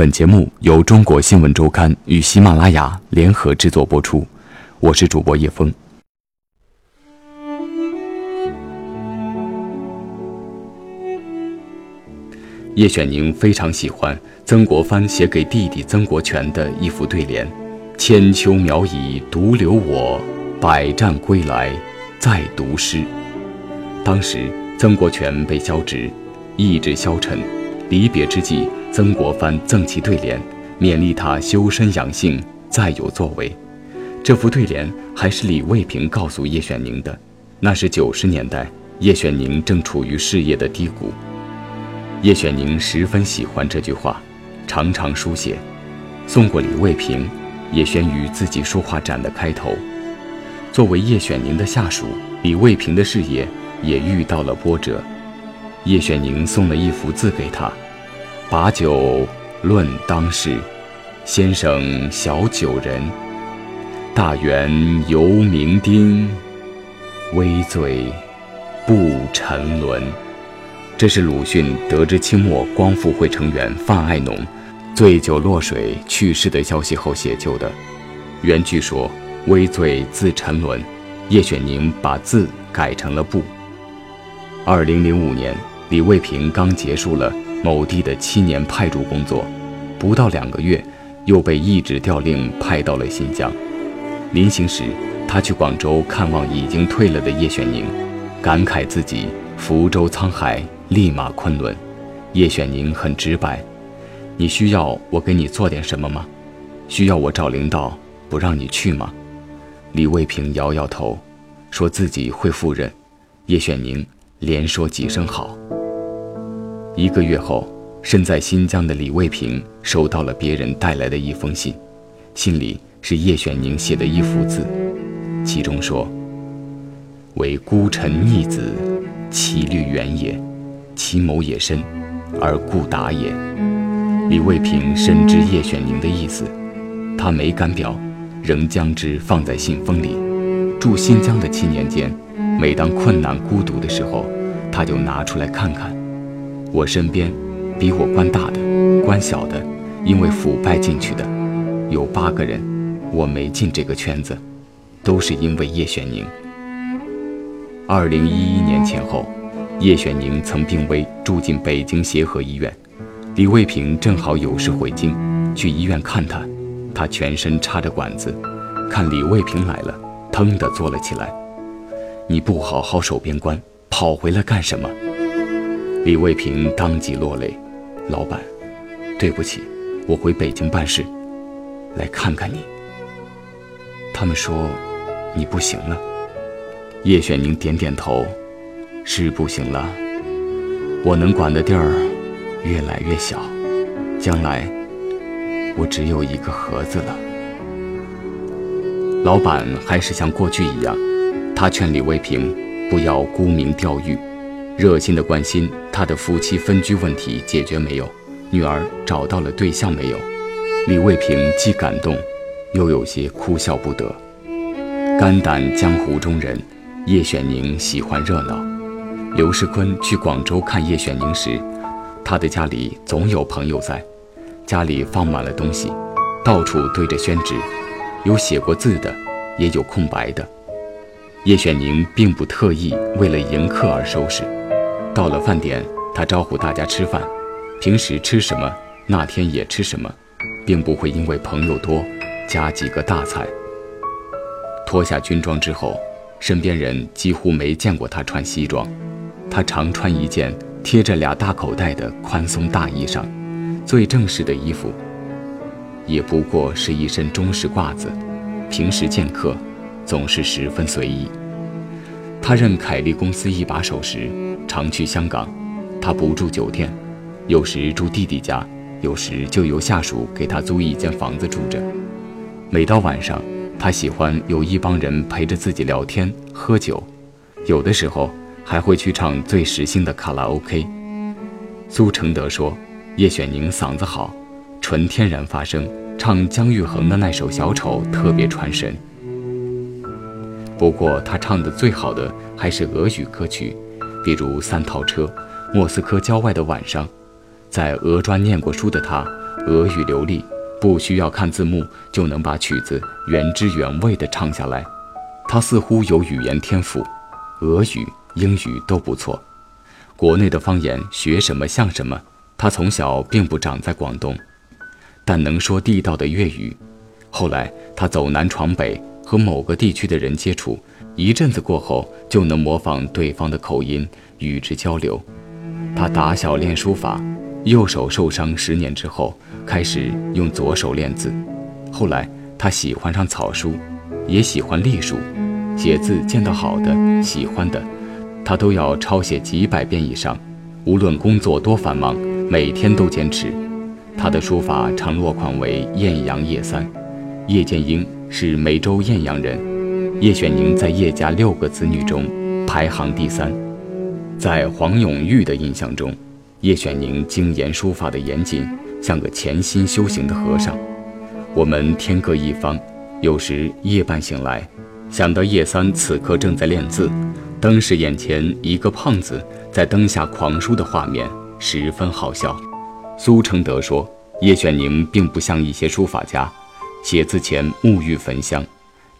本节目由中国新闻周刊与喜马拉雅联合制作播出，我是主播叶峰。叶选宁非常喜欢曾国藩写给弟弟曾国荃的一副对联：“千秋苗矣独留我，百战归来再读诗。”当时曾国荃被消职，意志消沉，离别之际。曾国藩赠其对联，勉励他修身养性，再有作为。这副对联还是李卫平告诉叶选宁的。那是九十年代，叶选宁正处于事业的低谷。叶选宁十分喜欢这句话，常常书写，送过李卫平，也悬于自己书画展的开头。作为叶选宁的下属，李卫平的事业也遇到了波折。叶选宁送了一幅字给他。把酒论当时，先生小酒人。大元犹酩酊，微醉不沉沦。这是鲁迅得知清末光复会成员范爱农醉酒落水去世的消息后写就的。原句说“微醉自沉沦”，叶选宁把字改成了“不”。二零零五年，李卫平刚结束了。某地的七年派驻工作，不到两个月，又被一纸调令派到了新疆。临行时，他去广州看望已经退了的叶选宁，感慨自己福州沧海，立马昆仑。叶选宁很直白：“你需要我给你做点什么吗？需要我找领导不让你去吗？”李卫平摇摇头，说自己会赴任。叶选宁连说几声好。一个月后，身在新疆的李卫平收到了别人带来的一封信，信里是叶选宁写的一幅字，其中说：“为孤臣逆子，其虑远也；其谋也深，而故达也。”李卫平深知叶选宁的意思，他没敢表，仍将之放在信封里。住新疆的七年间，每当困难孤独的时候，他就拿出来看看。我身边，比我官大的、官小的，因为腐败进去的，有八个人，我没进这个圈子，都是因为叶选宁。二零一一年前后，叶选宁曾病危住进北京协和医院，李卫平正好有事回京，去医院看他，他全身插着管子，看李卫平来了，腾地坐了起来。你不好好守边关，跑回来干什么？李卫平当即落泪：“老板，对不起，我回北京办事，来看看你。他们说你不行了。”叶选宁点点头：“是不行了，我能管的地儿越来越小，将来我只有一个盒子了。”老板还是像过去一样，他劝李卫平不要沽名钓誉。热心的关心他的夫妻分居问题解决没有，女儿找到了对象没有。李卫平既感动，又有些哭笑不得。肝胆江湖中人，叶选宁喜欢热闹。刘世坤去广州看叶选宁时，他的家里总有朋友在，家里放满了东西，到处堆着宣纸，有写过字的，也有空白的。叶选宁并不特意为了迎客而收拾。到了饭点，他招呼大家吃饭，平时吃什么，那天也吃什么，并不会因为朋友多加几个大菜。脱下军装之后，身边人几乎没见过他穿西装，他常穿一件贴着俩大口袋的宽松大衣裳，最正式的衣服，也不过是一身中式褂子。平时见客，总是十分随意。他任凯利公司一把手时，常去香港。他不住酒店，有时住弟弟家，有时就由下属给他租一间房子住着。每到晚上，他喜欢有一帮人陪着自己聊天喝酒，有的时候还会去唱最时兴的卡拉 OK。苏承德说：“叶选宁嗓子好，纯天然发声，唱姜育恒的那首《小丑》特别传神。”不过，他唱的最好的还是俄语歌曲，比如《三套车》《莫斯科郊外的晚上》。在俄专念过书的他，俄语流利，不需要看字幕就能把曲子原汁原味地唱下来。他似乎有语言天赋，俄语、英语都不错。国内的方言学什么像什么。他从小并不长在广东，但能说地道的粤语。后来他走南闯北，和某个地区的人接触，一阵子过后就能模仿对方的口音与之交流。他打小练书法，右手受伤十年之后，开始用左手练字。后来他喜欢上草书，也喜欢隶书，写字见到好的、喜欢的，他都要抄写几百遍以上。无论工作多繁忙。每天都坚持，他的书法常落款为艳阳叶三，叶剑英是梅州艳阳人，叶选宁在叶家六个子女中排行第三。在黄永玉的印象中，叶选宁精研书法的严谨，像个潜心修行的和尚。我们天各一方，有时夜半醒来，想到叶三此刻正在练字，灯时眼前一个胖子在灯下狂书的画面。十分好笑。苏承德说：“叶选宁并不像一些书法家，写字前沐浴焚香。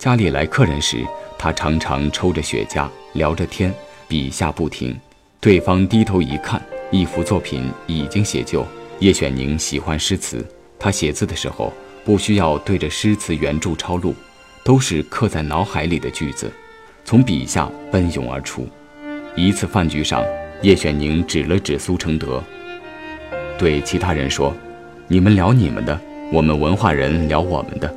家里来客人时，他常常抽着雪茄，聊着天，笔下不停。对方低头一看，一幅作品已经写就。叶选宁喜欢诗词，他写字的时候不需要对着诗词原著抄录，都是刻在脑海里的句子，从笔下奔涌而出。一次饭局上。”叶选宁指了指苏承德，对其他人说：“你们聊你们的，我们文化人聊我们的。”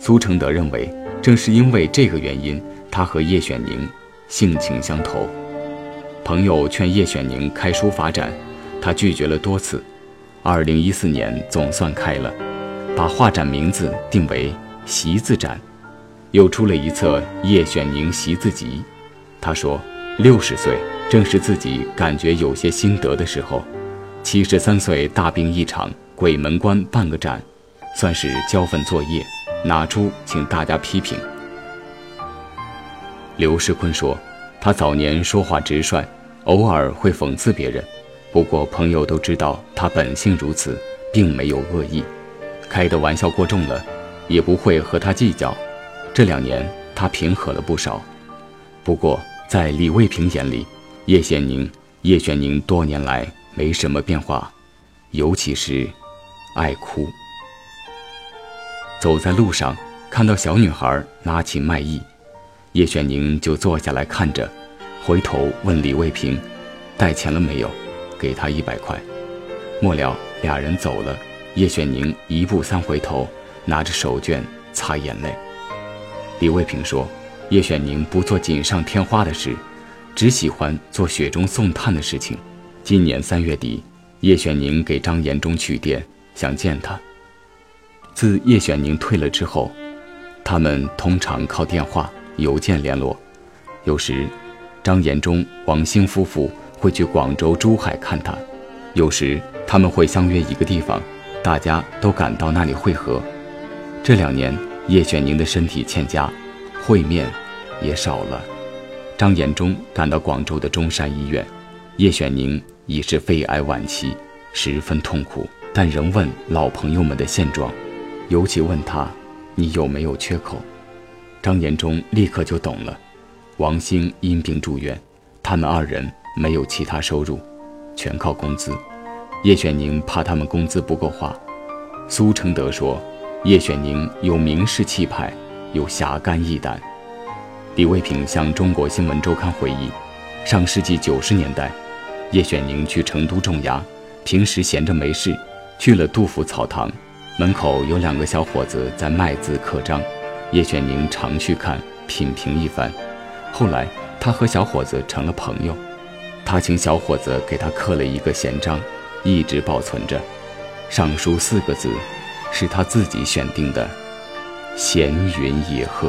苏承德认为，正是因为这个原因，他和叶选宁性情相投。朋友劝叶选宁开书法展，他拒绝了多次。二零一四年总算开了，把画展名字定为“习字展”，又出了一册《叶选宁习字集》。他说：“六十岁。”正是自己感觉有些心得的时候，七十三岁大病一场，鬼门关半个展，算是交份作业，拿出请大家批评。刘世坤说，他早年说话直率，偶尔会讽刺别人，不过朋友都知道他本性如此，并没有恶意，开的玩笑过重了，也不会和他计较。这两年他平和了不少，不过在李卫平眼里。叶选宁，叶选宁多年来没什么变化，尤其是爱哭。走在路上，看到小女孩拿起麦艺，叶选宁就坐下来看着，回头问李卫平：“带钱了没有？”给他一百块。末了，俩人走了，叶选宁一步三回头，拿着手绢擦眼泪。李卫平说：“叶选宁不做锦上添花的事。”只喜欢做雪中送炭的事情。今年三月底，叶选宁给张延忠去电，想见他。自叶选宁退了之后，他们通常靠电话、邮件联络。有时，张延忠、王兴夫妇会去广州、珠海看他；有时，他们会相约一个地方，大家都赶到那里会合。这两年，叶选宁的身体欠佳，会面也少了。张延忠赶到广州的中山医院，叶选宁已是肺癌晚期，十分痛苦，但仍问老朋友们的现状，尤其问他：“你有没有缺口？”张延忠立刻就懂了。王兴因病住院，他们二人没有其他收入，全靠工资。叶选宁怕他们工资不够花。苏承德说：“叶选宁有名士气派，有侠肝义胆。”李卫平向中国新闻周刊回忆，上世纪九十年代，叶选宁去成都种牙，平时闲着没事，去了杜甫草堂，门口有两个小伙子在卖字刻章，叶选宁常去看品评一番。后来他和小伙子成了朋友，他请小伙子给他刻了一个闲章，一直保存着，上书四个字，是他自己选定的：闲云野鹤。